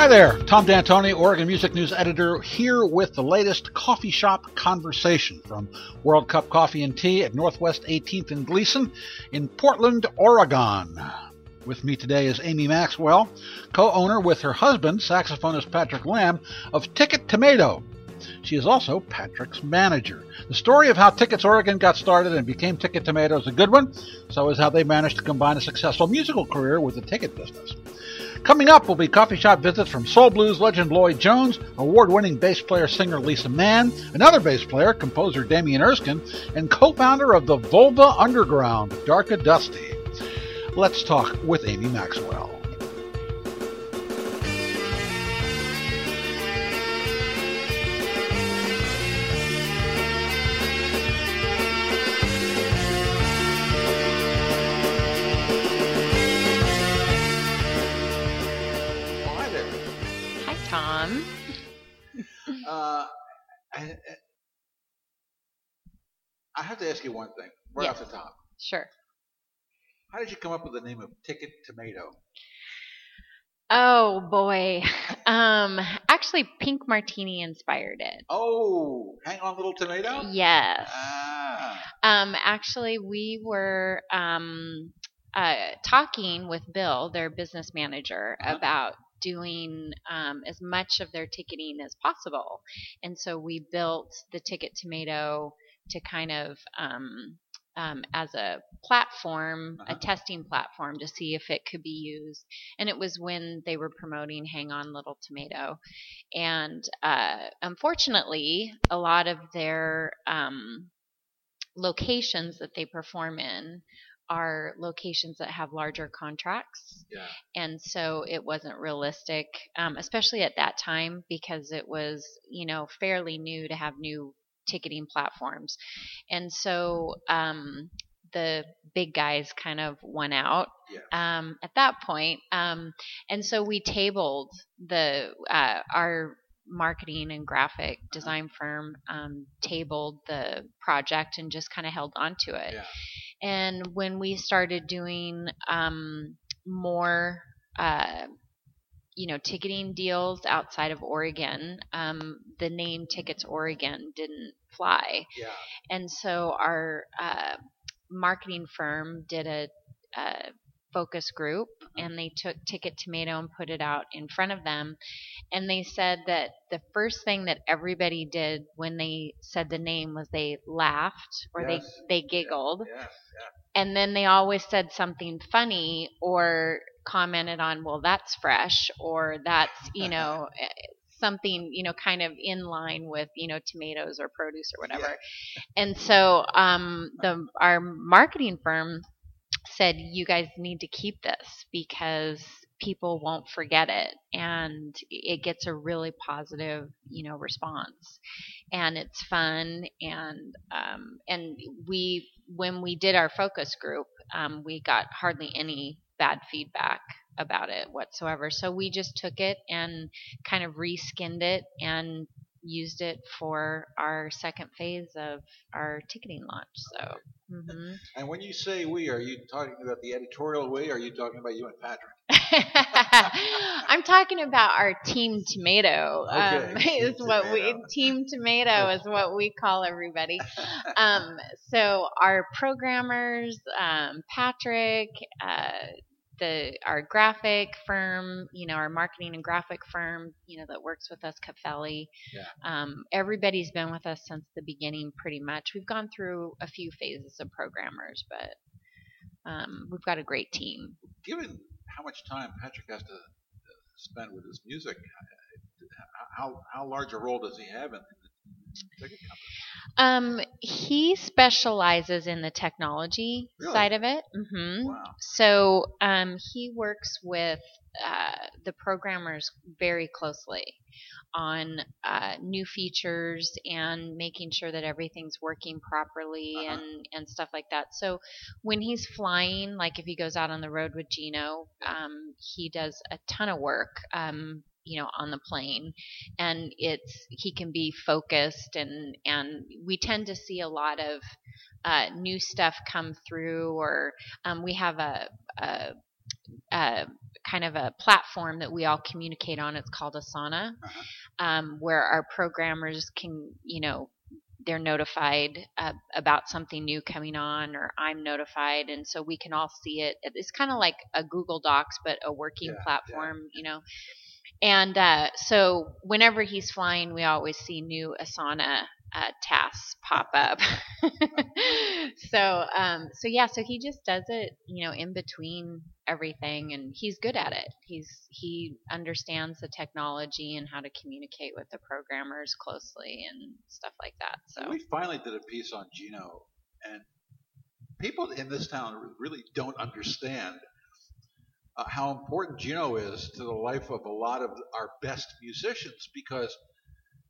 Hi there, Tom D'Antoni, Oregon Music News Editor, here with the latest coffee shop conversation from World Cup Coffee and Tea at Northwest 18th and Gleason in Portland, Oregon. With me today is Amy Maxwell, co-owner with her husband, saxophonist Patrick Lamb, of Ticket Tomato. She is also Patrick's manager. The story of how Tickets Oregon got started and became Ticket Tomato is a good one. So is how they managed to combine a successful musical career with the ticket business. Coming up will be coffee shop visits from soul blues legend Lloyd Jones, award-winning bass player singer Lisa Mann, another bass player, composer Damian Erskine, and co-founder of the Volva Underground, Darka Dusty. Let's talk with Amy Maxwell. Uh, I, I have to ask you one thing right Yes. off the top. Sure. How did you come up with the name of Ticket Tomato? Oh boy. Um, actually, Pink Martini inspired it. Oh, hang on, little tomato. Yes. Ah, Um, actually, we were um, uh, talking with Bill, their business manager, Uh-huh. about doing um, as much of their ticketing as possible. And so we built the Ticket Tomato to kind of um, um, as a platform, Uh-huh. a testing platform to see if it could be used. And it was when they were promoting Hang On Little Tomato. And uh, unfortunately, a lot of their um, locations that they perform in are locations that have larger contracts yeah. and so it wasn't realistic um, especially at that time because it was you know fairly new to have new ticketing platforms and so um, the big guys kind of won out Yes. um, at that point um, and so we tabled the uh, our marketing and graphic design firm um, tabled the project and just kind of held on to it Yeah. And when we started doing um, more uh, you know ticketing deals outside of oregon um, the name tickets oregon didn't fly Yeah. and so our uh, marketing firm did a, a focus group and they took ticket tomato and put it out in front of them and they said that the first thing that everybody did when they said the name was they laughed or Yes. they they giggled. Yeah. and then they always said something funny or commented on well that's fresh or that's you know eh, something you know kind of in line with you know tomatoes or produce or whatever. And so um the our marketing firm said you guys need to keep this because people won't forget it. And it gets a really positive you know response. And it's fun. And um, and we when we did our focus group um, we got hardly any bad feedback about it whatsoever. So we just took it and kind of reskinned it and used it for our second phase of our ticketing launch so mhm. And when you say we, are you talking about the editorial we? Or are you talking about you and Patrick? I'm talking about our team tomato. Um, Okay, is Team what we team tomato is what we call everybody. Um, so our programmers, um, Patrick, uh, the our graphic firm, you know, our marketing and graphic firm, you know, that works with us, Cafelli. Yeah. Um, everybody's been with us since the beginning, pretty much. We've gone through a few phases of programmers, but um, we've got a great team. Given how much time Patrick has to uh, spend with his music, uh, how how large a role does he have in the ticket company? Um, he specializes in the technology Really? side of it. hmm Wow. So um, he works with uh, the programmers very closely on uh, new features and making sure that everything's working properly Uh-huh. and, and stuff like that. So when he's flying, like if he goes out on the road with Gino, um, he does a ton of work. Um, you know on the plane and it's he can be focused and and we tend to see a lot of uh, new stuff come through or um, we have a, a uh, kind of a platform that we all communicate on. It's called Asana, Uh-huh. um, where our programmers can, you know, they're notified uh, about something new coming on, or I'm notified, and so we can all see it. It's kind of like a Google Docs, but a working Yeah, yeah. platform, you know. And uh, so whenever he's flying, we always see new Asana uh, tasks pop up. so, um, so yeah, so he just does it, you know, in between everything, and he's good at it. He's he understands the technology and how to communicate with the programmers closely and stuff like that. So, We finally did a piece on Gino, and people in this town really don't understand uh, how important Gino is to the life of a lot of our best musicians because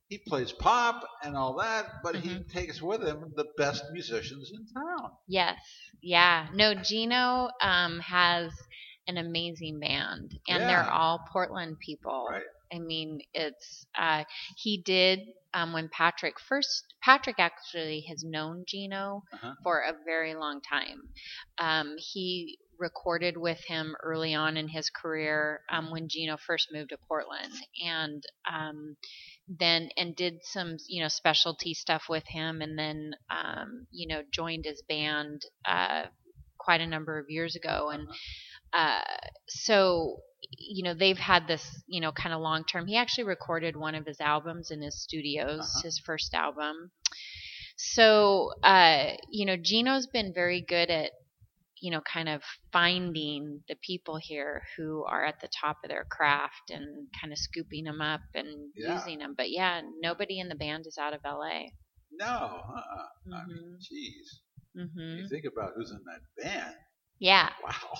he plays pop and all that, but he Mhm. takes with him the best musicians in town. yes, yeah, no, Gino um, has an amazing band, and they're all Portland people. Right. I mean, it's uh, he did um, when Patrick first. Patrick actually has known Gino Uh-huh. for a very long time. Um, he recorded with him early on in his career um, when Gino first moved to Portland, and um, then and did some you know specialty stuff with him, and then um, you know joined his band uh, quite a number of years ago, and uh, so you know they've had this you know kind of long term. He actually recorded one of his albums in his studios Uh-huh. his first album. So uh you know gino's been very good at you know kind of finding the people here who are at the top of their craft and kind of scooping them up and Yeah. using them but yeah nobody in the band is out of la No, uh-uh. I mean, jeez. hmm You think about who's in that band. yeah Wow.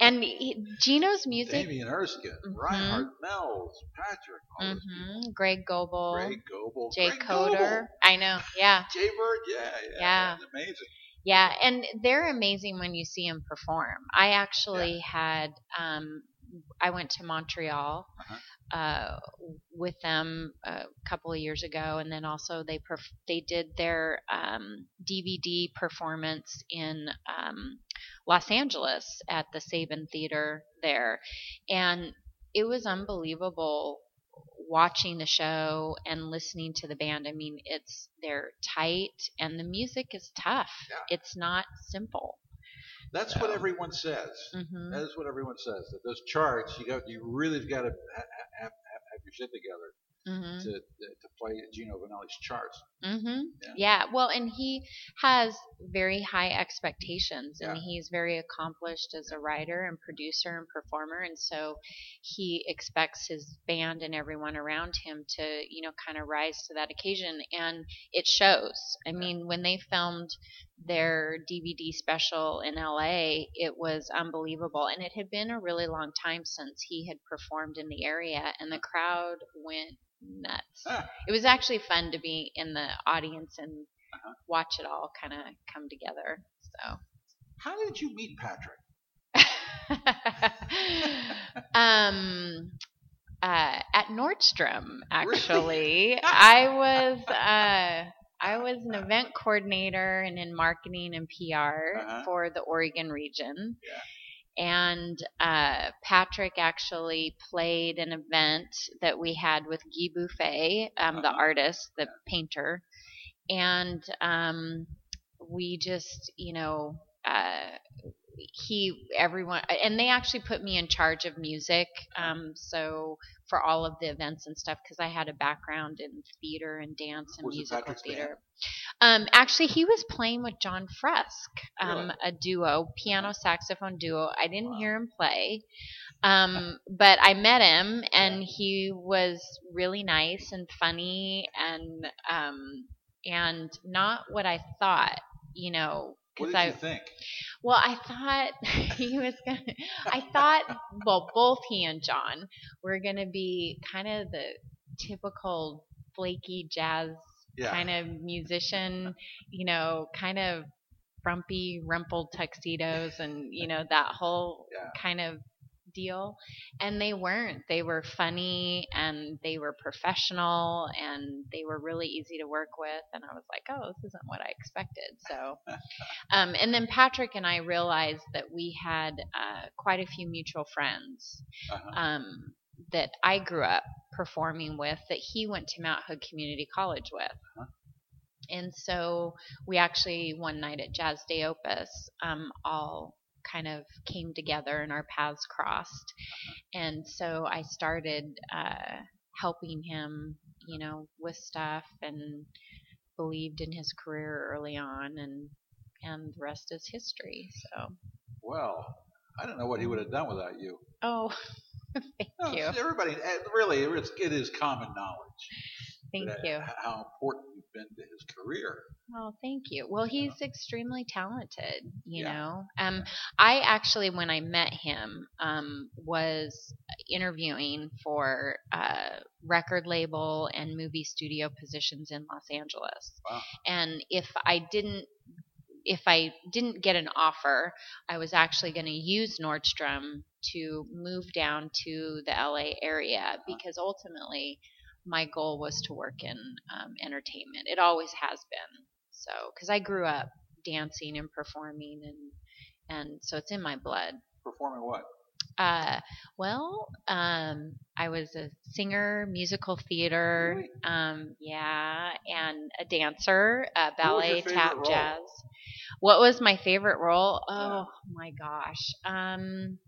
and he, gino's music Damian Erskine, Mhm. Reinhardt Melz, Patrick, all those hmm Greg people. Greg Goebel. Jay Greg Koder. Goebel. I know, yeah, Jay Bird, yeah, yeah. Yeah. Amazing. Yeah, and they're amazing when you see them perform. I actually had, um, I went to Montreal Uh-huh. uh, with them a couple of years ago, and then also they perf- they did their um, DVD performance in um, Los Angeles at the Saban Theater there, and it was unbelievable watching the show and listening to the band. I mean, it's they're tight and the music is tough. Yeah. It's not simple. That's what everyone says. hmm That is what everyone says. That those charts, you got, you really got to ha- ha- have, have, have your shit together hmm to to play Gino Vannelli's charts. hmm Yeah. Yeah. Well, and he has very high expectations, and Yeah. he's very accomplished as a writer and producer and performer, and so he expects his band and everyone around him to, you know, kind of rise to that occasion, and it shows. I mean, when they filmed their DVD special in LA, it was unbelievable, and it had been a really long time since he had performed in the area, and the crowd went nuts Ah, it was actually fun to be in the audience and Uh-huh. watch it all kind of come together. So, how did you meet Patrick? Um, uh, at Nordstrom, actually, I was uh, I was an event coordinator and in marketing and PR Uh-huh. for the Oregon region. And uh, Patrick actually played an event that we had with Guy Buffet, um, the Uh-huh. artist, the painter, and um, we just, you know, uh, he, everyone, and they actually put me in charge of music. Um, so for all of the events and stuff, because I had a background in theater and dance and Was musical theater. Um, actually, he was playing with John Fresk, um, Really? a duo, piano saxophone duo. I didn't Wow. hear him play, um, but I met him, and he was really nice and funny, and um, and not what I thought, you know. What did I, you think? well, I thought he was gonna. I thought, well, both he and John were gonna be kind of the typical flaky jazz Yeah. kind of musician, you know, kind of frumpy, rumpled tuxedos, and you know that whole Yeah. kind of deal and they weren't they were funny and they were professional and they were really easy to work with and i was like oh this isn't what i expected so um, and then patrick and i realized that we had uh, quite a few mutual friends Uh-huh. um, that i grew up performing with that he went to mount hood community college with Uh-huh. and so we actually one night at Jazz de Opus um, all kind of came together and our paths crossed and so i started uh, helping him you know with stuff and believed in his career early on and and the rest is history so Well, I don't know what he would have done without you. oh thank No, you Everybody, eh, really, it's, it is common knowledge. thank you How important been to his career. Well, thank you. Well, he's extremely talented, you Yeah. know. Um I actually when I met him um was interviewing for uh record label and movie studio positions in Los Angeles. Wow. And if I didn't if I didn't get an offer, I was actually going to use Nordstrom to move down to the LA area because ultimately my goal was to work in um, entertainment. It always has been. So, because I grew up dancing and performing, and and so it's in my blood. Performing what? Uh, well, um, I was a singer, musical theater, Really? um, yeah, and a dancer, uh, What was your ballet, tap, role? jazz. What was my favorite role? Yeah. Oh my gosh. Um,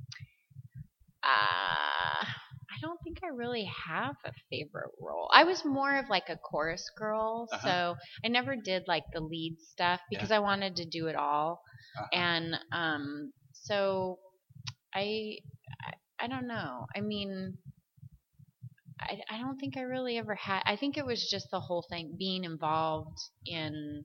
uh, I don't think I really have a favorite role. I was more of like a chorus girl, Uh-huh. so I never did like the lead stuff because I wanted to do it all. Uh-huh. And um, so I, I, I don't know. I mean, I, I don't think I really ever had. I think it was just the whole thing, being involved in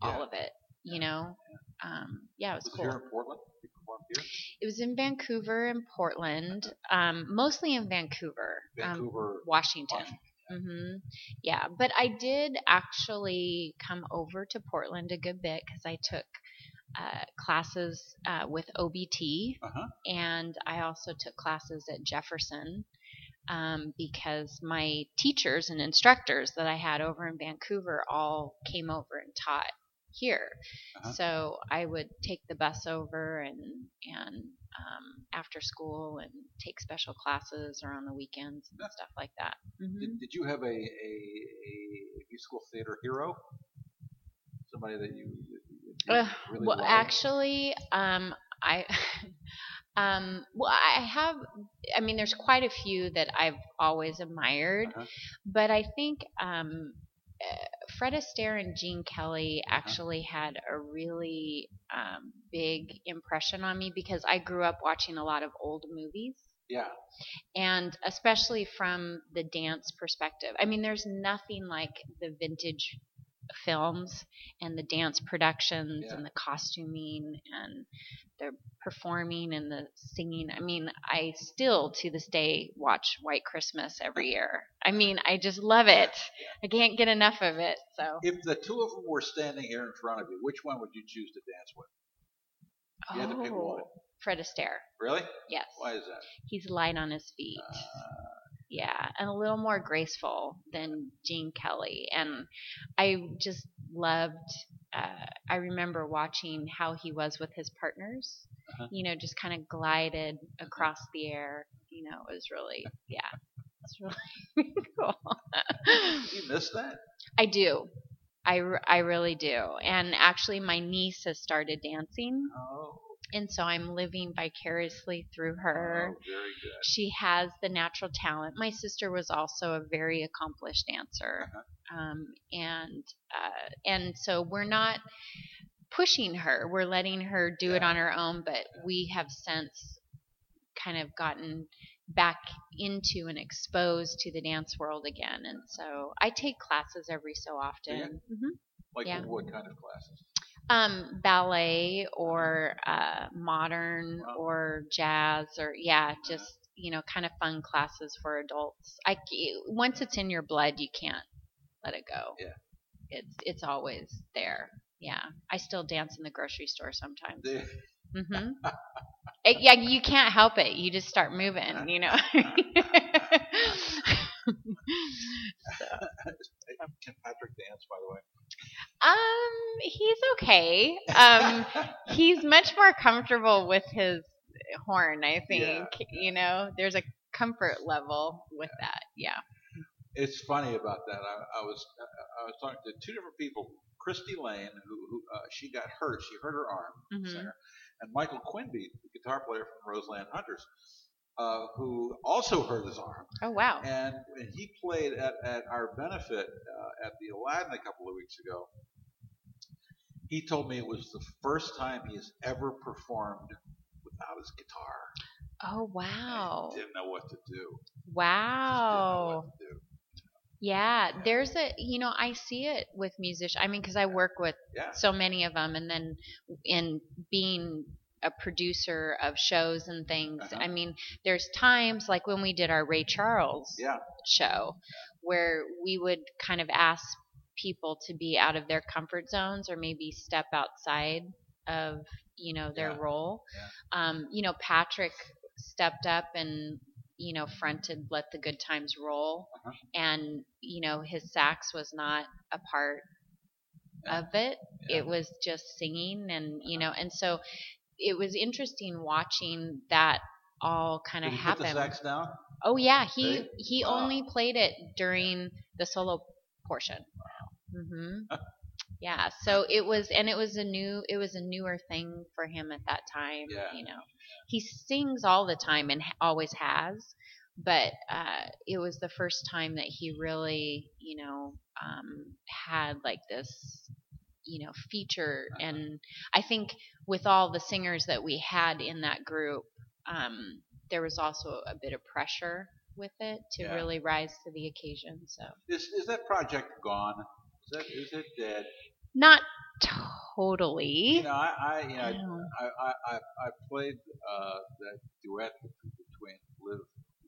all of it. You know, um, yeah, it was Was it cool. here in Portland? Performed here? It was in Vancouver and Portland, um, mostly in Vancouver, um, Vancouver, Washington. Washington. hmm Yeah, but I did actually come over to Portland a good bit because I took uh, classes uh, with OBT, Uh-huh. and I also took classes at Jefferson um, because my teachers and instructors that I had over in Vancouver all came over and taught here. Uh-huh. So I would take the bus over and and um, after school and take special classes or on the weekends and Yeah. stuff like that. hmm Did, did you have a, a, a musical theater hero? Somebody that you, you, you Uh, really well, loved? actually, um, I, um, well, I have. I mean, there's quite a few that I've always admired, Uh-huh. but I think um, uh, Fred Astaire and Gene Kelly actually had a really um, big impression on me because I grew up watching a lot of old movies Yeah. and especially from the dance perspective. I mean, there's nothing like the vintage films and the dance productions Yeah. and the costuming and the performing and the singing. I mean, I still to this day watch White Christmas every year. I mean, I just love it. I can't get enough of it. So, If the two of them were standing here in front of you, which one would you choose to dance with? You had to pick one. Oh, Fred Astaire. Really? Yes. Why is that? He's light on his feet. Uh, Yeah, and a little more graceful than Gene Kelly. And I just loved, uh, I remember watching how he was with his partners. Uh-huh. You know, just kind of glided across the air. You know, it was really, yeah, it's really cool. you miss that? I do. I, I really do. And actually, my niece has started dancing. Oh, And so I'm living vicariously through her. oh, very good. she has the natural talent. My sister was also a very accomplished dancer, Uh-huh. um, and uh, and so we're not pushing her. We're letting her do it on her own. But we have since kind of gotten back into and exposed to the dance world again. And so I take classes every so often. hmm Like Yeah. what kind of classes? Um, ballet or uh, modern Wow. or jazz or yeah, just you know, kind of fun classes for adults. I once it's in your blood, you can't let it go. Yeah. it's it's always there. Yeah, I still dance in the grocery store sometimes. The- hmm It- yeah, you can't help it. You just start moving, you know. Can Patrick dance, by the way? Um, he's okay. Um, he's much more comfortable with his horn, I think. Yeah, You know, there's a comfort level with that. Yeah. It's funny about that. I, I was I was talking to two different people. Christy Lane, who, who uh, she got hurt. She hurt her arm, Mhm. singer, and Michael Quinby, the guitar player from Roseland Hunters, uh, who also hurt his arm. Oh wow. And when he played at, at our benefit uh, at the Aladdin a couple of weeks ago, he told me it was the first time he has ever performed without his guitar. Oh And wow. he didn't know what to do. Just didn't know Wow. what to do. Yeah, there's a you know I see it with musicians. I mean, because I work with Yeah. so many of them, and then in being a producer of shows and things, Uh-huh. I mean, there's times like when we did our Ray Charles Yeah. show where we would kind of ask people to be out of their comfort zones or maybe step outside of you know their Yeah. role. Yeah. Um, you know, Patrick stepped up and you know fronted "Let the Good Times Roll," Uh-huh. and you know his sax was not a part of it. Yeah. It was just singing, and you know, and so it was interesting watching that all kind of happen. put the sax down? Oh yeah, he he Wow. only played it during the solo portion. Mhm. yeah, so it was and it was a new it was a newer thing for him at that time, Yeah. you know. He sings all the time and always has, but uh it was the first time that he really, you know, um had like this you know feature Uh-huh. and I think with all the singers that we had in that group um there was also a bit of pressure with it to Yeah. really rise to the occasion. So Is is that project gone? Is that is it dead? not totally You know, I, I you know, No. I, I, I, I played uh, that duet between Liv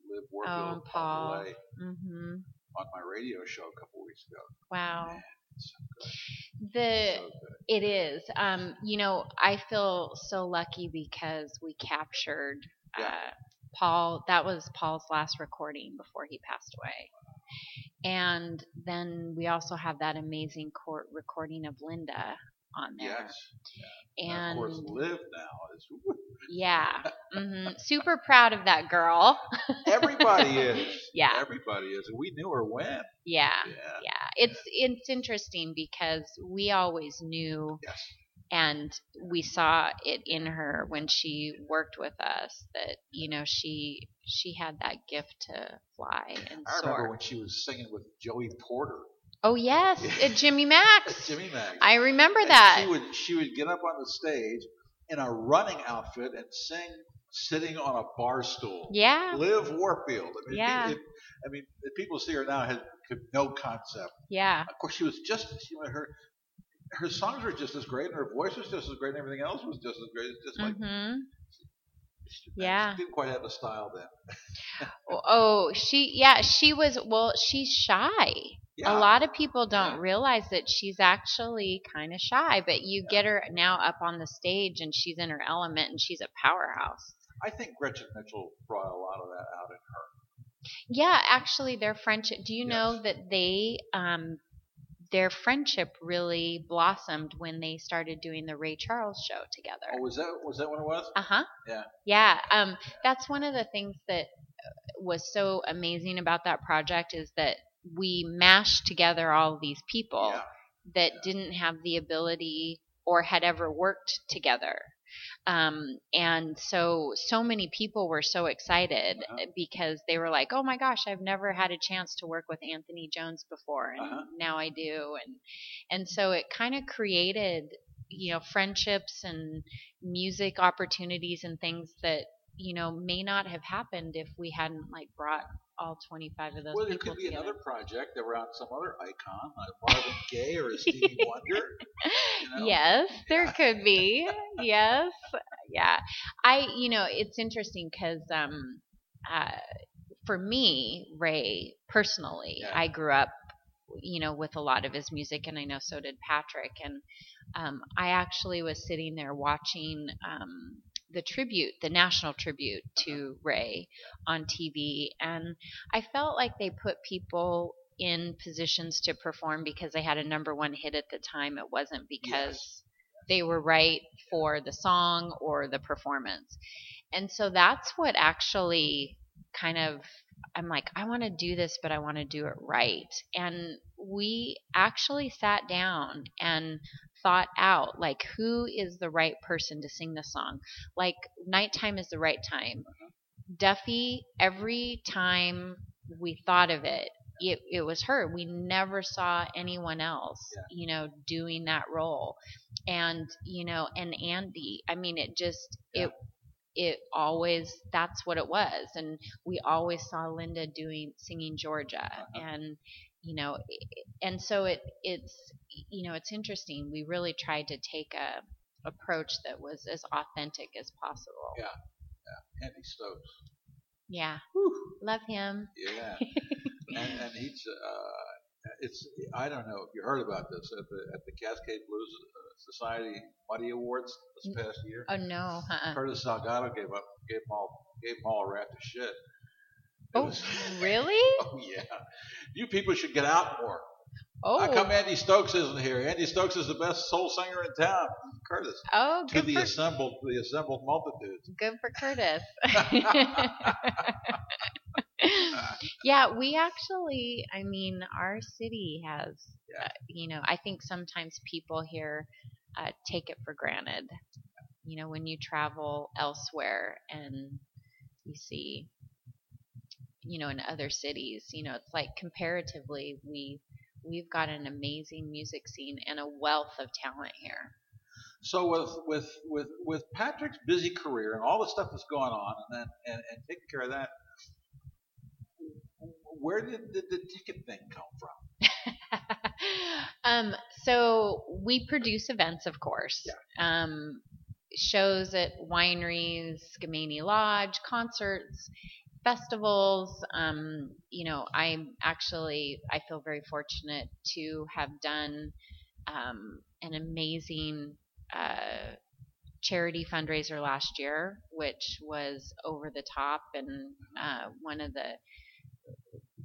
Liv Warfield Oh, and Paul. Paul DeLay hmm on my radio show a couple weeks ago. Wow. Man, it's so good. The So it is. Um, you know, I feel so lucky because we captured Yeah. uh, Paul. That was Paul's last recording before he passed away. And then we also have that amazing court recording of Linda on there. Yes. And of course, Liv now is. yeah, hmm super proud of that girl. Everybody is. Yeah. Everybody is. We knew her when. Yeah, Yeah. yeah. It's it's interesting because we always knew Yes. and we saw it in her when she worked with us that you know she she had that gift to fly and I remember soar. when she was singing with Joey Porter. Oh yes, uh, Jimmy Max. Jimmy Max. I remember And that. She would she would get up on the stage in a running outfit and sing sitting on a bar stool. yeah, Liv Warfield. I mean, Yeah. If, I mean, if people see her now have have no concept. yeah, Of course, she was just she, her her songs were just as great, and her voice was just as great, and everything else was just as great. It's just like hmm she, Yeah. she didn't quite have the style then. Oh, she yeah, she was well, she's shy. Yeah. A lot of people don't Yeah. realize that she's actually kind of shy, but you Yeah. get her now up on the stage and she's in her element and she's a powerhouse. I think Gretchen Mitchell brought a lot of that out in her. Yeah, actually, their friendship. Do you know that they, um, their friendship really blossomed when they started doing the Ray Charles show together. Oh, was that was that what it was? Uh huh. Yeah. Yeah. Um, that's one of the things that uh, was so amazing about that project is that we mashed together all of these people Yeah. that didn't have the ability or had ever worked together. Um, and so, so many people were so excited Uh-huh. because they were like, "Oh my gosh, I've never had a chance to work with Anthony Jones before, and Uh-huh. now I do." And and so it kind of created, you know, friendships and music opportunities and things that you know may not have happened if we hadn't like brought all 25 of those Well, there could be together. another project around some other icon, like Marvin Gaye or Stevie Wonder. you know? Yes, there Yeah. could be. yes, yeah. I, you know, it's interesting because, um, uh, for me, Ray personally, Yeah. I grew up, you know, with a lot of his music, and I know so did Patrick. And um, I actually was sitting there watching um, the tribute, the national tribute to Ray on TV, and I felt like they put people in positions to perform because they had a number one hit at the time. It wasn't because Yes. they were right for the song or the performance. And so that's what actually kind of I'm like, I want to do this, but I want to do it right. And we actually sat down and thought out like who is the right person to sing the song. Like nighttime is the right time. Duffy, every time we thought of it, it, it was her. We never saw anyone else, Yeah. you know, doing that role. And, you know, and Andy, I mean, it just, it, it always, that's what it was. And we always saw Linda doing, singing Georgia. Uh-huh. And, you know, and so it, it's, you know, it's interesting. We really tried to take a approach that was as authentic as possible. Yeah. Yeah andy Stokes. Yeah. Whew. Love him. Yeah. and and he's uh, it's I don't know if you heard about this at the at the Cascade Blues uh, Society Muddy Awards this past year. Oh no, uh-uh. Curtis Salgado gave up gave them all gave them all a raft of shit. Oh, was- really? oh yeah. You people should get out more. Oh, How come Andy Stokes isn't here? Andy Stokes is the best soul singer in town. Curtis. oh, To good the for, assembled the assembled multitudes. good for Curtis. yeah, we actually, I mean, our city has, Yeah. uh, you know, I think sometimes people here uh, take it for granted. You know, when you travel elsewhere and you see, you know, in other cities, you know, it's like comparatively, we we've got an amazing music scene and a wealth of talent here. So with with with with Patrick's busy career and all the stuff that's going on, and then and, and taking care of that, where did the, the ticket thing come from? um, so we produce events, of course. Um, shows at wineries, Skamania Lodge, concerts, festivals. Um, you know, I'm actually I feel very fortunate to have done um, an amazing uh, charity fundraiser last year, which was over the top and uh, one of the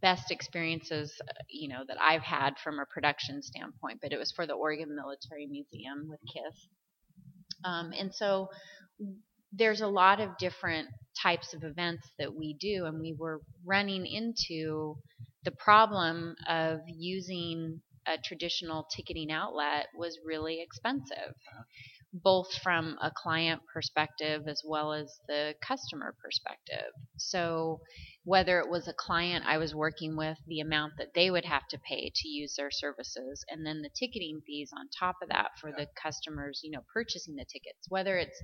best experiences uh, you know that I've had from a production standpoint, but it was for the Oregon Military Museum with KISS. Um, and so there's a lot of different types of events that we do, and we were running into the problem of using a traditional ticketing outlet was really expensive, both from a client perspective as well as the customer perspective. So whether it was a client I was working with, the amount that they would have to pay to use their services, and then the ticketing fees on top of that for the customers, you know, purchasing the tickets, whether it's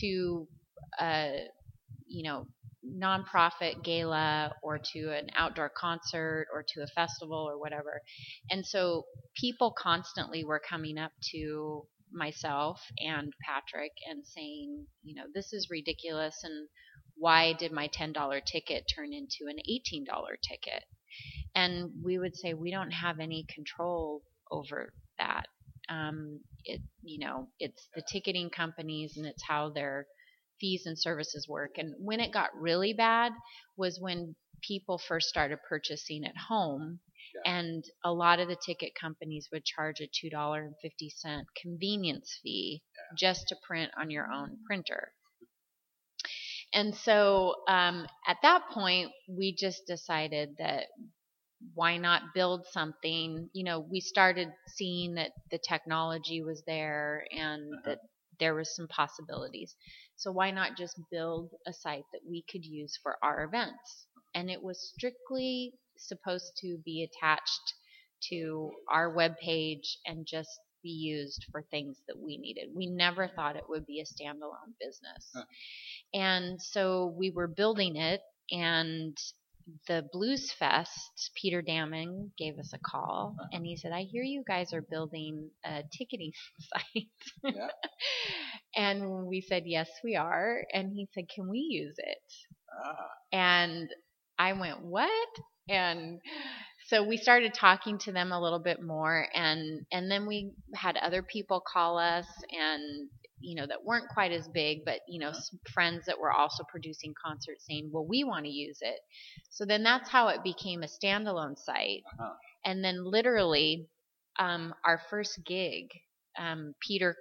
to, uh, you know, nonprofit gala or to an outdoor concert or to a festival or whatever. And so people constantly were coming up to myself and Patrick and saying, you know, this is ridiculous and why did my $10 ticket turn into an $18 ticket? And we would say we don't have any control over that. Um, it, you know, it's the ticketing companies and it's how their fees and services work. And when it got really bad was when people first started purchasing at home Yeah. and a lot of the ticket companies would charge a $2.50 convenience fee just to print on your own printer. And so um, at that point, we just decided that why not build something? You know, we started seeing that the technology was there and Uh-huh. that there was some possibilities. So why not just build a site that we could use for our events? And it was strictly supposed to be attached to our web page and just be used for things that we needed. We never thought it would be a standalone business. Huh. And so we were building it and the Blues Fest, Peter Dammann gave us a call and he said, I hear you guys are building a ticketing site. Yeah. and we said, Yes, we are. And he said, Can we use it? Ah, And I went, What? And so we started talking to them a little bit more and and then we had other people call us and you know that weren't quite as big but you know some friends that were also producing concerts saying well we want to use it. So then that's how it became a standalone site. Uh-huh. and then literally um, our first gig um, peter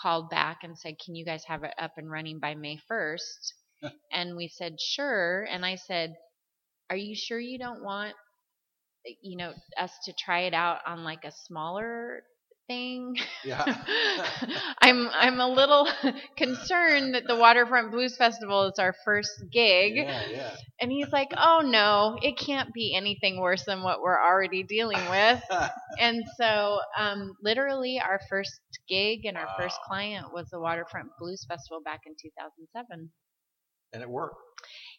called back and said can you guys have it up and running by may 1st and we said sure. And i said are you sure you don't want you know us to try it out on like a smaller thing Yeah. i'm i'm a little concerned that the waterfront blues festival is our first gig yeah, yeah. and he's like oh no it can't be anything worse than what we're already dealing with and so um, literally our first gig and our first client was the waterfront blues festival back in 2007 and it worked.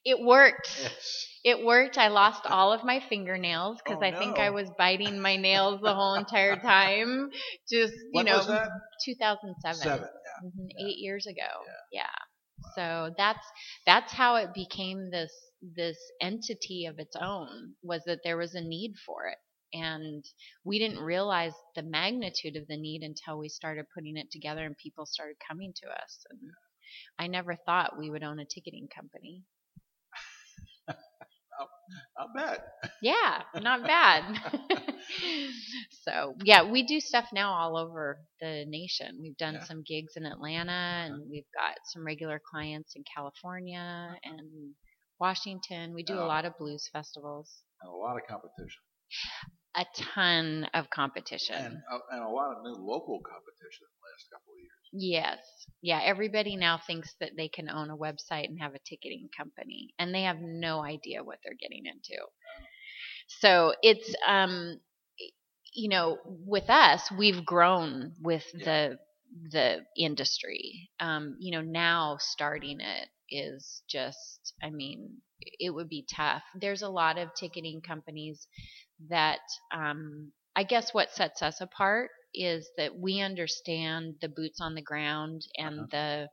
It worked Yes. it worked. I lost all of my fingernails because Oh, I think. I was biting my nails the whole entire time. Just you When know, was that? 2007, Seven. Mhm, eight years ago. Yeah. So that's that's how it became this this entity of its own. Was that there was a need for it, and we didn't realize the magnitude of the need until we started putting it together and people started coming to us. And I never thought we would own a ticketing company. I bet. Yeah, not bad. so yeah, we do stuff now all over the nation. We've done Yeah. some gigs in Atlanta, and we've got some regular clients in California and Washington. We do Oh. a lot of blues festivals. And a lot of competition. A ton of competition. And, uh, and a lot of new local competition in the last couple of years. Yes. Yeah, everybody now thinks that they can own a website and have a ticketing company and they have no idea what they're getting into. So, it's um you know, with us, we've grown with Yeah. the the industry. Um, you know, now starting it is just I mean, it would be tough. There's a lot of ticketing companies that um I guess what sets us apart is that we understand the boots on the ground and Uh-huh. the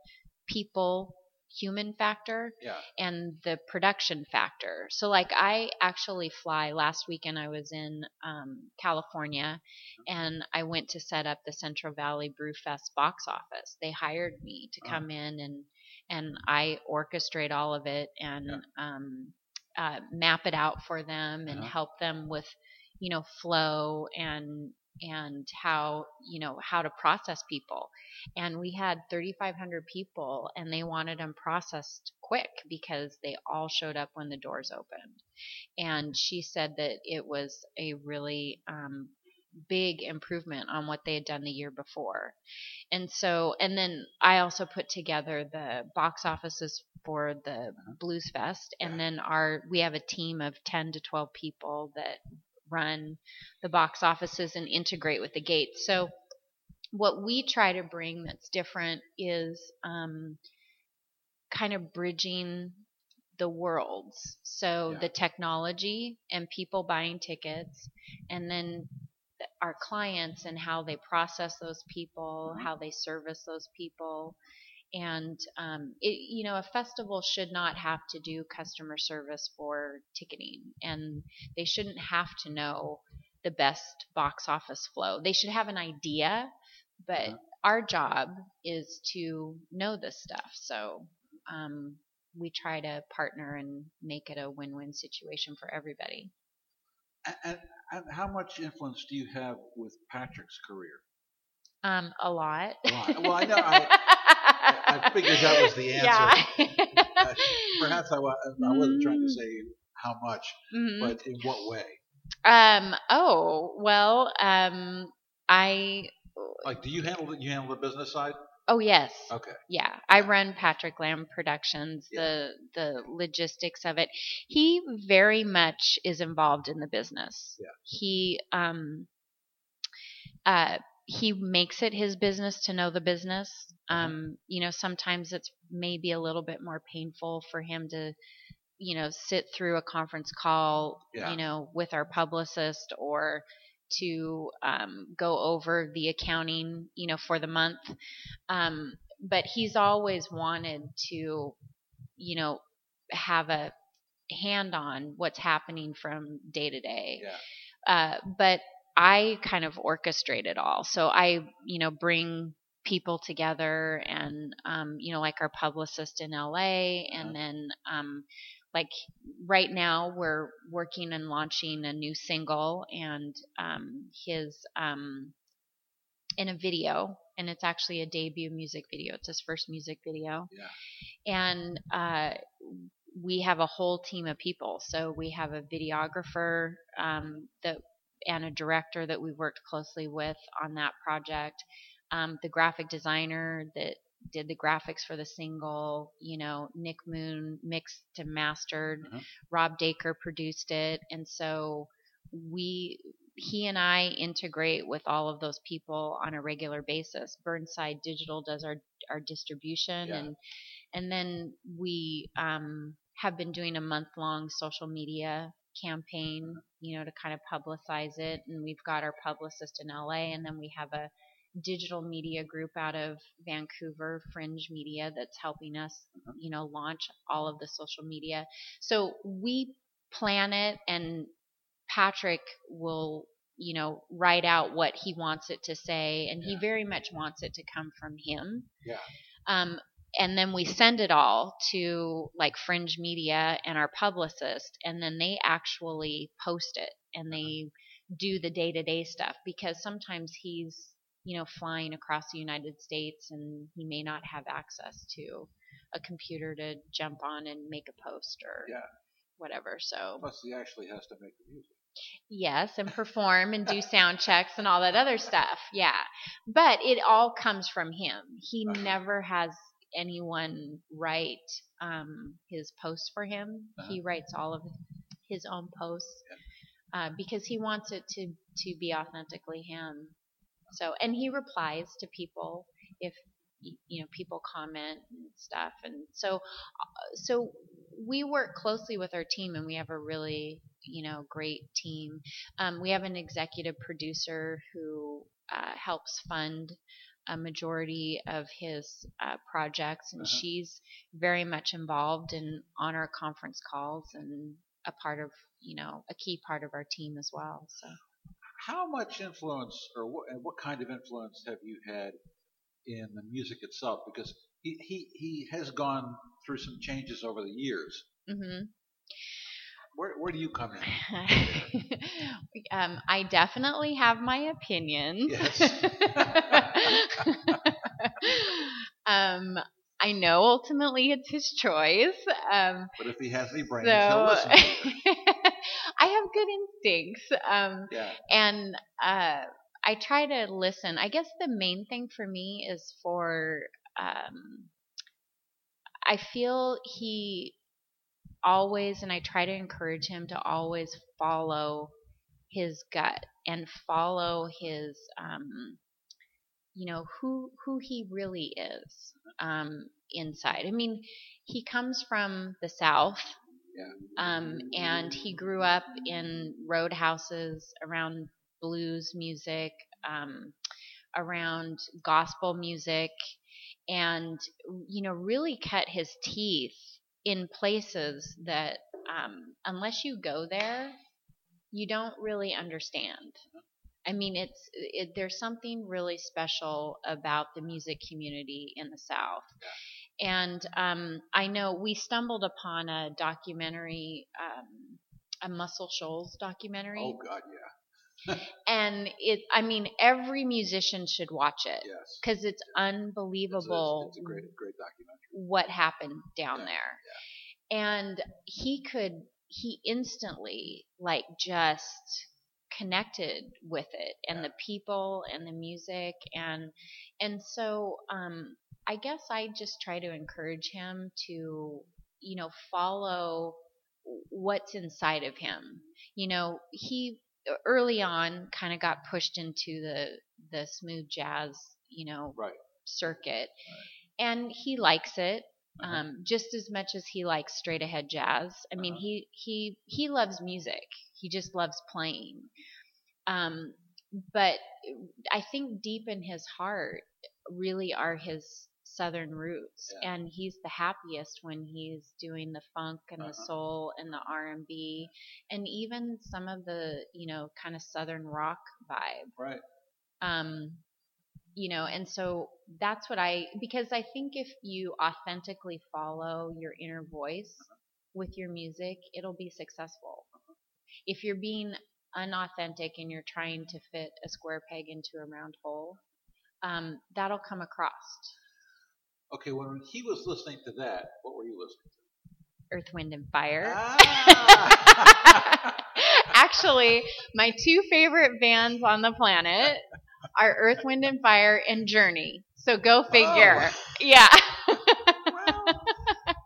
people human factor Yeah. and the production factor. So like I actually fly last weekend I was in um, California and I went to set up the Central Valley Brew Fest box office. They hired me to Oh. come in and and I orchestrate all of it and um, uh, map it out for them and Uh-huh. help them with you know flow and and how you know how to process people. And we had 3500 people and they wanted them processed quick because they all showed up when the doors opened. And she said that it was a really um, big improvement on what they had done the year before. And so and then i also put together the box offices for the blues fest and then our we have a team of 10 to 12 people that run the box offices and integrate with the gates so what we try to bring that's different is um, kind of bridging the worlds. So Yeah. the technology and people buying tickets, and then our clients and how they process those people, Mhm. how they service those people. And um, it, you know, a festival should not have to do customer service for ticketing, and they shouldn't have to know the best box office flow. They should have an idea, but our job is to know this stuff. So um, we try to partner and make it a win-win situation for everybody. And, and, and how much influence do you have with Patrick's career? Um, a lot. A lot. Well, I know- I- I figured that was the answer. Uh, Perhaps I, I wasn't trying to say how much, Mhm. but in what way? Um. Oh well. Um. I. Like, do you handle the, you handle the business side? Oh yes. Okay. Yeah, I run Patrick Lamb Productions, Yeah. the the logistics of it. He very much is involved in the business. Yeah. He um uh he makes it his business to know the business. Uh-huh. Um, you know, sometimes it's maybe a little bit more painful for him to, you know, sit through a conference call, Yeah. you know, with our publicist or to um, go over the accounting, you know, for the month. Um, but he's always wanted to, you know, have a hand on what's happening from day to day. Yeah. Uh, but I kind of orchestrate it all. So I, you know, bring people together and um, you know like our publicist in LA and then um, like right now we're working and launching a new single and um, his um, in a video and it's actually a debut music video it's his first music video Yeah. and uh, we have a whole team of people so we have a videographer um, that and a director that we worked closely with on that project um, the graphic designer that did the graphics for the single you know nick moon mixed and mastered Mhm. rob daker produced it and so we he and i integrate with all of those people on a regular basis burnside digital does our our distribution Yeah. and and then we um, have been doing a month long social media campaign, you know, to kind of publicize it. And we've got our publicist in LA, and then we have a digital media group out of Vancouver, Fringe Media, that's helping us, Mhm. you know, launch all of the social media. So we plan it, and Patrick will. You know, write out what he wants it to say, and he very much wants it to come from him. Yeah. Um, and then we send it all to like Fringe Media and our publicist, and then they actually post it and they do the day to day stuff because sometimes he's you know flying across the United States and he may not have access to a computer to jump on and make a post or Yeah. whatever. So Plus, he actually has to make the music. Yes, and perform and do sound checks and all that other stuff. Yeah. But it all comes from him. He Uh-huh. never has anyone write um, his posts for him. Uh-huh. He writes all of his own posts uh, because he wants it to, to be authentically him. So, and he replies to people if you know people comment and stuff, and so uh, so we work closely with our team, and we have a really you know great team. Um, we have an executive producer who uh, helps fund a majority of his uh, projects, and Uh-huh. she's very much involved in on our conference calls and a part of you know a key part of our team as well. So. How much influence, or what, and what kind of influence have you had in the music itself? Because he, he, he has gone through some changes over the years. hmm Where, where do you come in? um, I definitely have my opinion. Yes. um, I know ultimately it's his choice. Um, But if he has any brains, so he'll listen. to. I have good instincts. Um, Yeah. and uh, I try to listen. I guess the main thing for me is for um, I feel he always, and I try to encourage him to always follow his gut and follow his, um, you know, who who he really is um, inside. I mean, he comes from the South. Um, and he grew up in roadhouses around blues music, um, around gospel music, and you know really cut his teeth in places that um, unless you go there, you don't really understand. I mean, it's it, there's something really special about the music community in the South. And um, I know we stumbled upon a documentary, um, a Muscle Shoals documentary, Oh God, yeah. and it. I mean, every musician should watch it Yes. because it's It's a, unbelievable it's a great, great documentary. what happened down Yeah, there. And he could, he instantly like just connected with it and Yeah. the people and the music and and so um I guess I just try to encourage him to you know follow what's inside of him. You know, he early on kind of got pushed into the the smooth jazz, you know, Right. circuit. And he likes it Uh-huh. um, just as much as he likes straight ahead jazz. I mean, Uh-huh. he he he loves music. He just loves playing. Um, but I think deep in his heart, really are his southern roots, Yeah. and he's the happiest when he's doing the funk and the Uh-huh. soul and the R and B, and even some of the you know kind of southern rock vibe Right. um, you know, and so that's what I because I think if you authentically follow your inner voice with your music, it'll be successful. If you're being unauthentic and you're trying to fit a square peg into a round hole, um, that'll come across. Okay, when he was listening to that, what were you listening to? Earth, Wind, and Fire. Ah! Actually, my two favorite bands on the planet are Earth, Wind, and Fire and Journey. So go figure. Oh. Yeah. well,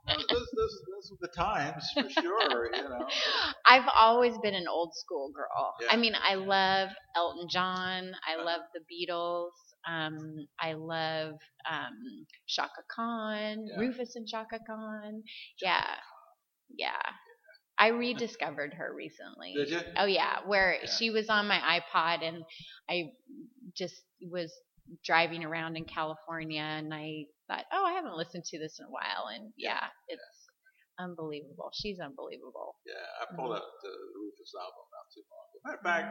this, this, this was the times for sure, you know. I've always been an old school girl. Yeah. I mean, I love Elton John. I love the Beatles. Um, I love um, Chaka Khan, Yeah. Rufus and Chaka Khan. Yeah, yeah. I rediscovered her recently. Did you? Oh yeah, where Yeah. she was on my iPod and I just was driving around in California and I thought, oh, I haven't listened to this in a while, and yeah, it's unbelievable. She's unbelievable. Yeah, I pulled out the Rufus album not too long ago. Matter of fact,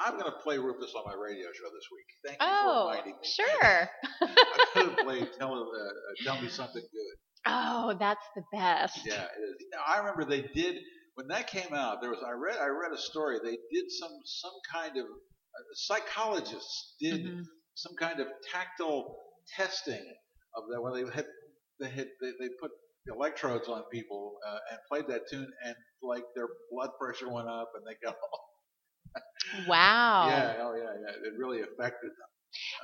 I'm going to play Rufus on my radio show this week. Thank you for Oh, reminding me. sure. I could have played Tell, uh, uh, Tell Me Something Good. Oh, that's the best. Yeah, it is. Now, I remember they did when that came out. There was I read I read a story. They did some some kind of uh, psychologists did Mhm. some kind of tactile testing of that when they had they had they, they put electrodes on people uh, and played that tune and like their blood pressure went up and they got all Wow. yeah oh yeah yeah it really affected them.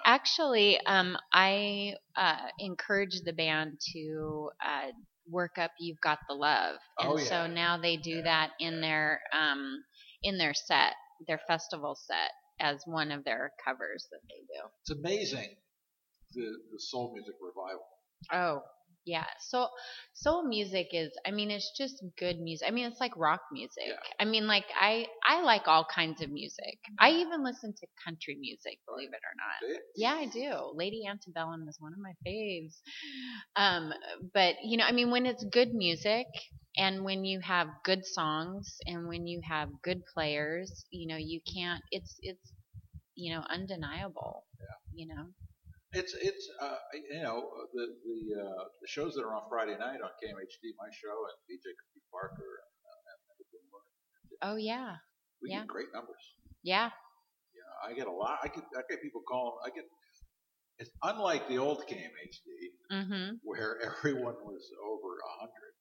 Actually, um, I uh, encourage the band to uh, work up "You've Got the Love," and Oh, yeah. so now they do Yeah. that in their um, in their set, their festival set, as one of their covers that they do. It's amazing the the soul music revival. Oh, yeah. So soul music is I mean it's just good music. I mean it's like rock music. Yeah. I mean like I I like all kinds of music. I even listen to country music, believe it or not. Yeah, I do. Lady Antebellum is one of my faves. Um but you know, I mean when it's good music and when you have good songs and when you have good players, you know, you can't it's it's you know undeniable. Yeah. You know. It's it's uh, you know the the uh, the shows that are on Friday night on KMHD, my show, and DJ Cookie Parker, and, and the Oh yeah. we Yeah. get great numbers. Yeah. Yeah, I get a lot. I get I get people calling. I get it's unlike the old KMHD Mhm. where everyone was over a hundred,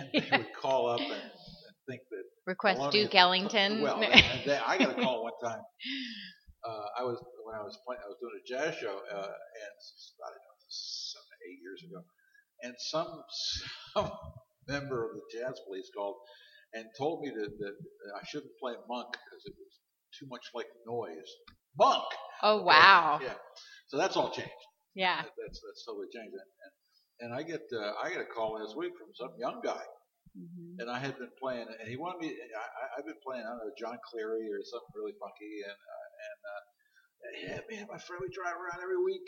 and they would call up and, and think that Request Duke Ellington. Well, they, I got a call one time. Uh, I was when I was playing. I was doing a jazz show, uh, and I don't know, seven, eight years ago, and some some member of the jazz police called and told me that, that I shouldn't play Monk because it was too much like noise. Monk. oh wow. Yeah. So that's all changed. Yeah. That- That's that's totally changed. And, and, and I get uh, I get a call last week from some young guy Mhm. and I had been playing, and he wanted me. I, I- I've been playing, I don't know, Jon Cleary or something really funky, and uh, and uh, yeah, man, my friend, we drive around every week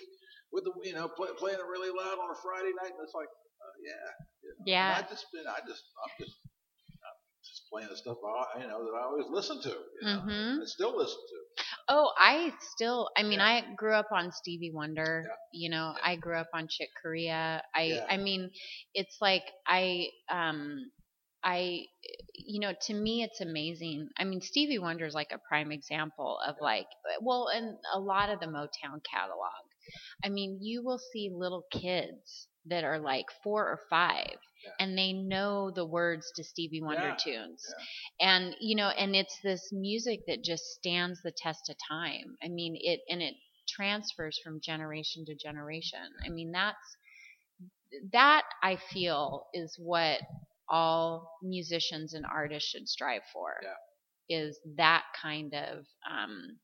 with the, you know, play, playing it really loud on a Friday night, and it's like, uh, yeah, you know. Yeah. I just been, I just, I'm just, I'm just playing the stuff, I, you know, that I always listen to, you know, Mhm. and still listen to. Oh, I still. I mean, Yeah. I grew up on Stevie Wonder. Yeah. You know, Yeah. I grew up on Chick Corea. I. I mean, it's like I. Um. I. You know, to me, it's amazing. I mean, Stevie Wonder is like a prime example of like. Well, and a lot of the Motown catalog. I mean, you will see little kids that are like four or five, Yeah. and they know the words to Stevie Wonder Yeah. tunes Yeah. and you know and it's this music that just stands the test of time i mean it and it transfers from generation to generation i mean that's that i feel is what all musicians and artists should strive for Yeah. is that kind of um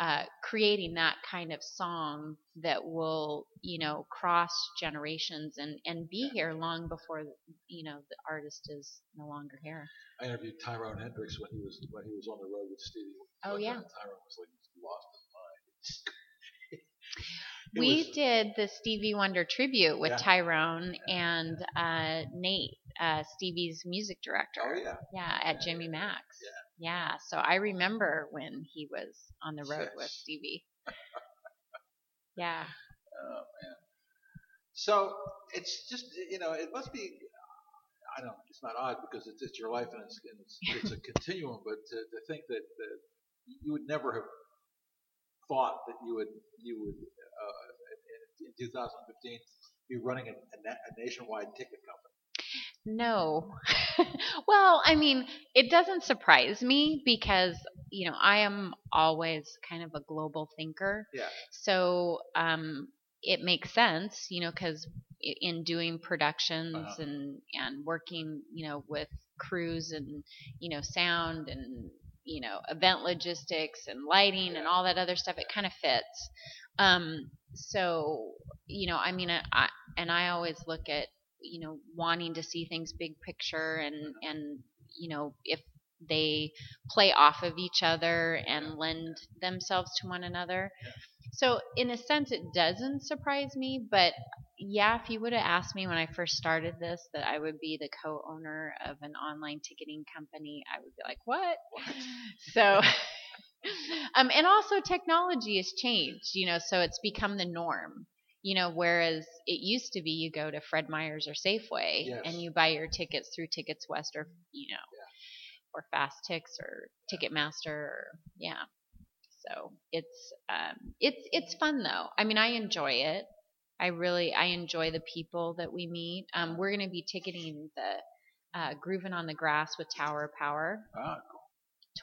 uh, creating that kind of song that will, you know, cross generations and, and be here long before, you know, the artist is no longer here. I interviewed Tyrone Hendricks when he was when he was on the road with Stevie. Oh, yeah. Tyrone was like lost his mind. We was- did the Stevie Wonder tribute with Yeah. Tyrone and uh, Nate, uh, Stevie's music director. Oh yeah. Yeah, at Yeah, Jimmy yeah, Max. yeah. Yeah, so I remember when he was on the road with Stevie. Yeah. Oh man. So it's just you know it must be I don't know it's not odd because it's, it's your life and it's and it's, it's a continuum, but to, to think that, that you would never have thought that you would you would uh, in 2015 be running a, a nationwide ticket company. No. well, I mean, it doesn't surprise me because, you know, I am always kind of a global thinker. Yeah. So, um, it makes sense, you know, because in doing productions uh-huh. and and working, you know, with crews and you know sound and you know event logistics and lighting yeah. and all that other stuff, it kind of fits. Um, so you know, I mean, I, and I always look at you know wanting to see things big picture and and you know if they play off of each other and lend themselves to one another. So in a sense, it doesn't surprise me, but yeah, if you would have asked me when I first started this that I would be the co-owner of an online ticketing company, I would be like, what? what? So, um, and also technology has changed, you know, so it's become the norm. You know, whereas it used to be you go to Fred Meyer's or Safeway yes. and you buy your tickets through Tickets West or you know, yeah. or Fast Tix or Ticketmaster or yeah. So it's um, it's it's fun though. I mean, I enjoy it. I really I enjoy the people that we meet. Um, we're going to be ticketing the uh, Grooving on the Grass with Tower Power. Ah, cool.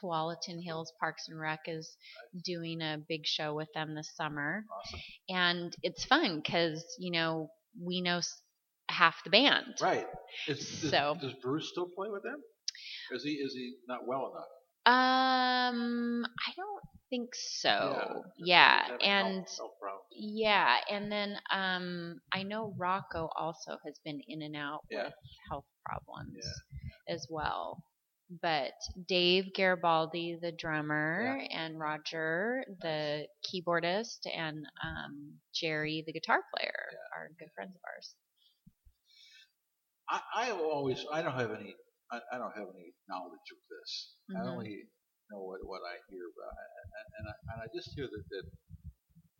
Tualatin Hills Parks and Rec is doing a big show with them this summer. Awesome. And it's fun because, you know, we know half the band. Right. Is, so does Bruce still play with them? Is he is he not well enough? Um, I don't think so. Yeah, yeah. and health, health yeah, and then um, I know Rocco also has been in and out yeah. with health problems yeah. as well. But Dave Garibaldi, the drummer, and Roger, the keyboardist, and um, Jerry, the guitar player, are good friends of ours. I, I always, I don't have any, I, I don't have any knowledge of this. Mm-hmm. I only know what, what I hear about, and, and, I, and I just hear that, that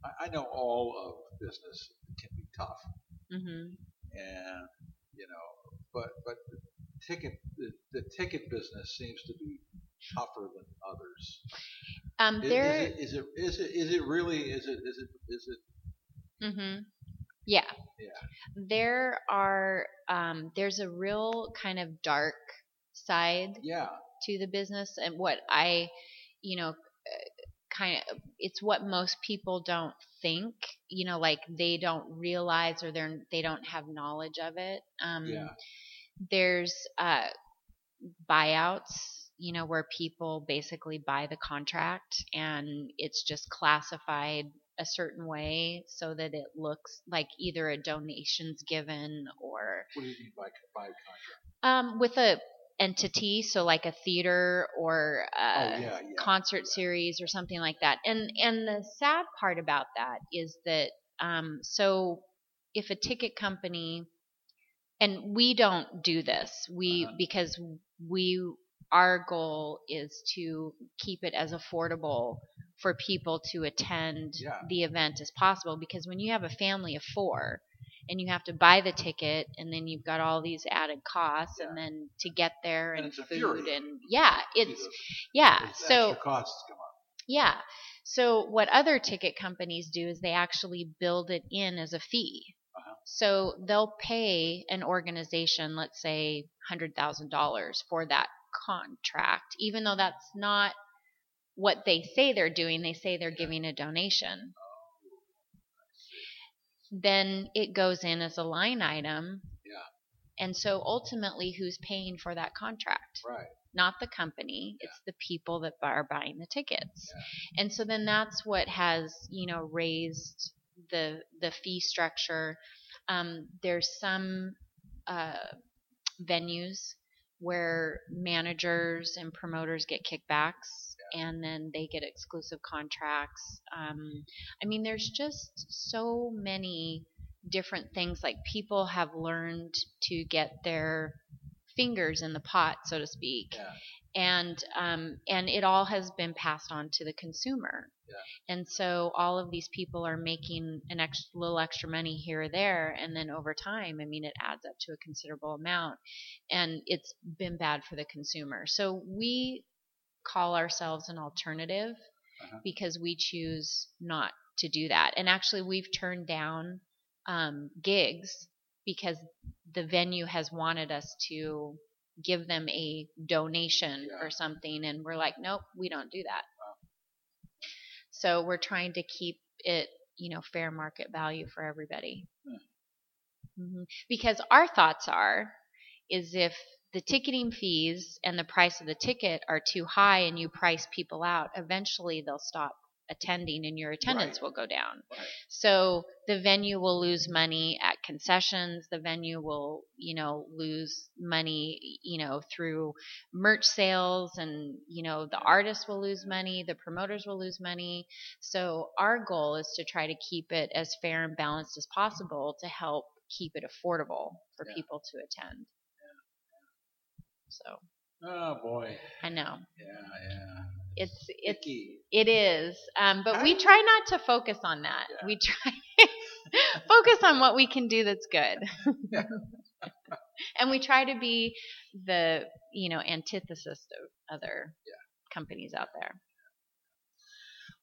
I, I know all of business can be tough, mm-hmm. and you know, but but ticket the, the ticket business seems to be tougher than others. Um, is, there is, it, is it is it is it really is it is it is it? Mm-hmm. Yeah. Yeah. There are um, there's a real kind of dark side yeah. to the business, and what I, you know, kind of it's what most people don't think you know like they don't realize or they're they don't have knowledge of it um yeah. There's uh buyouts you know where people basically buy the contract and it's just classified a certain way so that it looks like either a donation's given or what do you mean by, by contract um with a entity, so like a theater or a oh, yeah, yeah, concert yeah. series or something like that. And and the sad part about that is that um, so if a ticket company and we don't do this, we uh-huh. because we our goal is to keep it as affordable for people to attend yeah. the event as possible because when you have a family of 4 and you have to buy the ticket and then you've got all these added costs yeah. and then to get there and, and food and yeah it's yeah so costs come up. yeah so what other ticket companies do is they actually build it in as a fee. So they'll pay an organization let's say $100000 for that contract even though that's not what they say they're doing they say they're giving a donation then it goes in as a line item. Yeah. And so ultimately, who's paying for that contract? Right. Not the company, Yeah. it's the people that are buying the tickets. Yeah. And so then that's what has, you know, raised the the fee structure. Um, there's some uh, venues where managers and promoters get kickbacks yeah. and then they get exclusive contracts. Um, I mean, there's just so many different things. Like people have learned to get their fingers in the pot, so to speak. Yeah. And um, and it all has been passed on to the consumer. Yeah. And so all of these people are making an extra, little extra money here or there, and then over time, I mean, it adds up to a considerable amount, and it's been bad for the consumer. So we call ourselves an alternative Uh-huh. because we choose not to do that. And actually, we've turned down um, gigs because the venue has wanted us to give them a donation Yeah. or something, and we're like, nope, we don't do that. So we're trying to keep it, you know, fair market value for everybody. hmm Because our thoughts are, is if the ticketing fees and the price of the ticket are too high and you price people out, eventually they'll stop attending and your attendance Right. will go down. Right. So the venue will lose money at concessions. The venue will, you know, lose money, you know, through merch sales and, you know, the artists will lose money, the promoters will lose money. So our goal is to try to keep it as fair and balanced as possible to help keep it affordable for Yeah. people to attend. So Oh boy. I know Yeah, yeah. It's it's Icky. It is, um, but we try not to focus on that. Yeah. We try focus on what we can do that's good, Yeah. and we try to be the you know antithesis of other companies out there.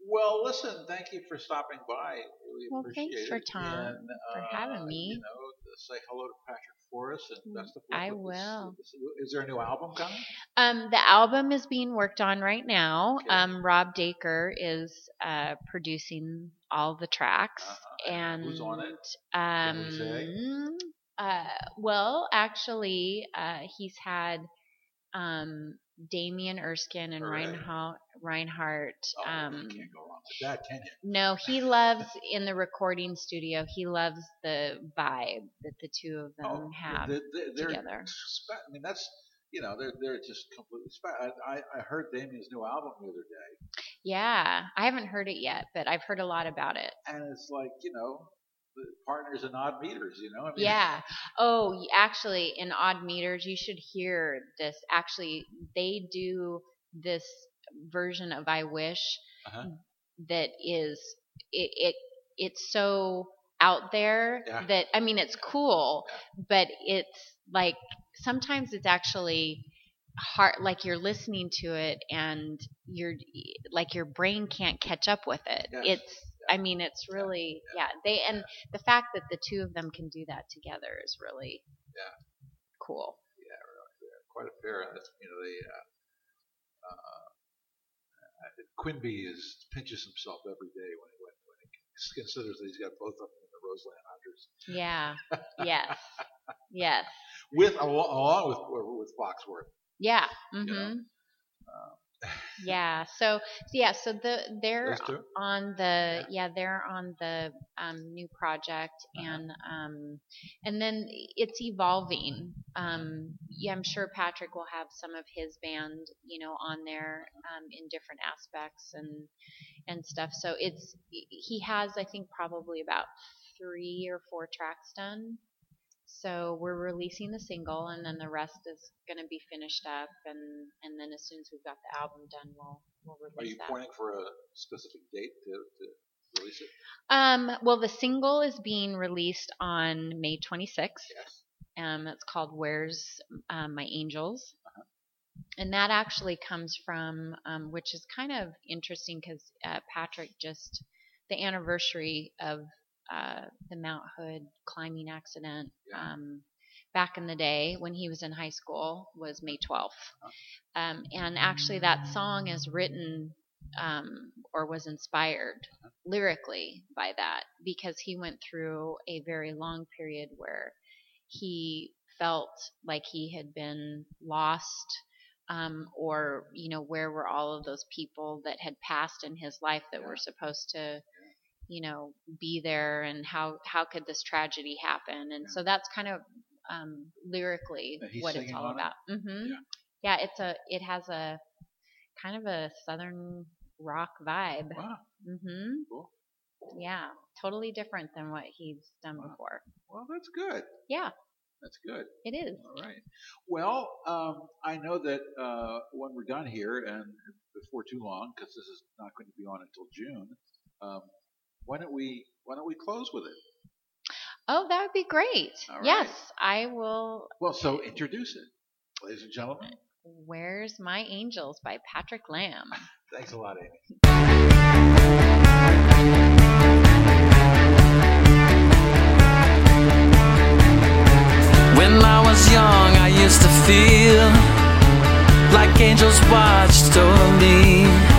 Well, listen, thank you for stopping by. We Well, appreciate thanks for it. Tom, and, for uh, having me. You know, say hello to Patrick Forrest and best of luck. I this- will. this- Is there a new album coming? Um, the album is being worked on right now. Okay. Um, Rob Dacre is uh, producing all the tracks, Uh-huh. and Who's on it? Um, uh, well, actually, uh, he's had um, Damian Erskine and Hooray. Reinhardt. Reinhardt. Oh, Um, can't go wrong with that, can you? no, he loves in the recording studio. He loves the vibe that the two of them Oh, have they- they- they're together. I mean, that's you know, they're they're just completely. I, I I heard Damian's new album the other day, Yeah, I haven't heard it yet, but I've heard a lot about it. and it's like you know, partners in odd meters. You know, I mean, Yeah. Oh, actually, in odd meters, you should hear this. Actually, they do this version of "I Wish" Uh-huh. that is it. it it's so out there Yeah. that I mean, it's cool, but it's like sometimes it's actually hard. Like you're listening to it and you're like your brain can't catch up with it. Yes. It's I mean, it's really yeah. They and the fact that the two of them can do that together is really Yeah. cool. Yeah, really, yeah. quite a pair. That's, you know, they. Uh, uh, Quimby is pinches himself every day when he when, when he considers that he's got both of them in the Roseland Hunters, Yeah. yes. Yes. with along, along with with Foxworth. Yeah. You know, Mhm. Um, Yeah. So, so yeah. So the they're on the yeah they're on the um, new project Uh-huh. and um, and then it's evolving. Um, yeah, I'm sure Patrick will have some of his band you know on there um, in different aspects and and stuff. So it's he has I think probably about three or four tracks done. So we're releasing the single, and then the rest is going to be finished up, and and then as soon as we've got the album done, we'll we'll release it. Are you that. pointing for a specific date to, to release it? Um, well, the single is being released on May 26th. Yes. Um, it's called "Where's um, My Angels," Uh-huh. and that actually comes from, um, which is kind of interesting because uh, Patrick just the anniversary of uh, the Mount Hood climbing accident Yeah. um, back in the day when he was in high school was May 12th, Uh-huh. um, and actually that song is written um, or was inspired lyrically by that because he went through a very long period where he felt like he had been lost um, or you know where were all of those people that had passed in his life that were supposed to you know be there and how how could this tragedy happen and yeah. so that's kind of um, lyrically what it's all about it? mm-hmm. yeah. yeah. it's a it has a kind of a southern rock vibe wow. mm-hmm. cool. yeah totally different than what he's done wow. before well that's good yeah that's good. It is. All right. Well, um, I know that uh, when we're done here, and before too long, because this is not going to be on until June, um, why don't we why don't we close with it? Oh, that would be great. Right. Yes, I will. Well, so introduce it, ladies and gentlemen. Where's My Angels by Patrick Lamb. Thanks a lot, Amy. When I was young, I used to feel like angels watched over me.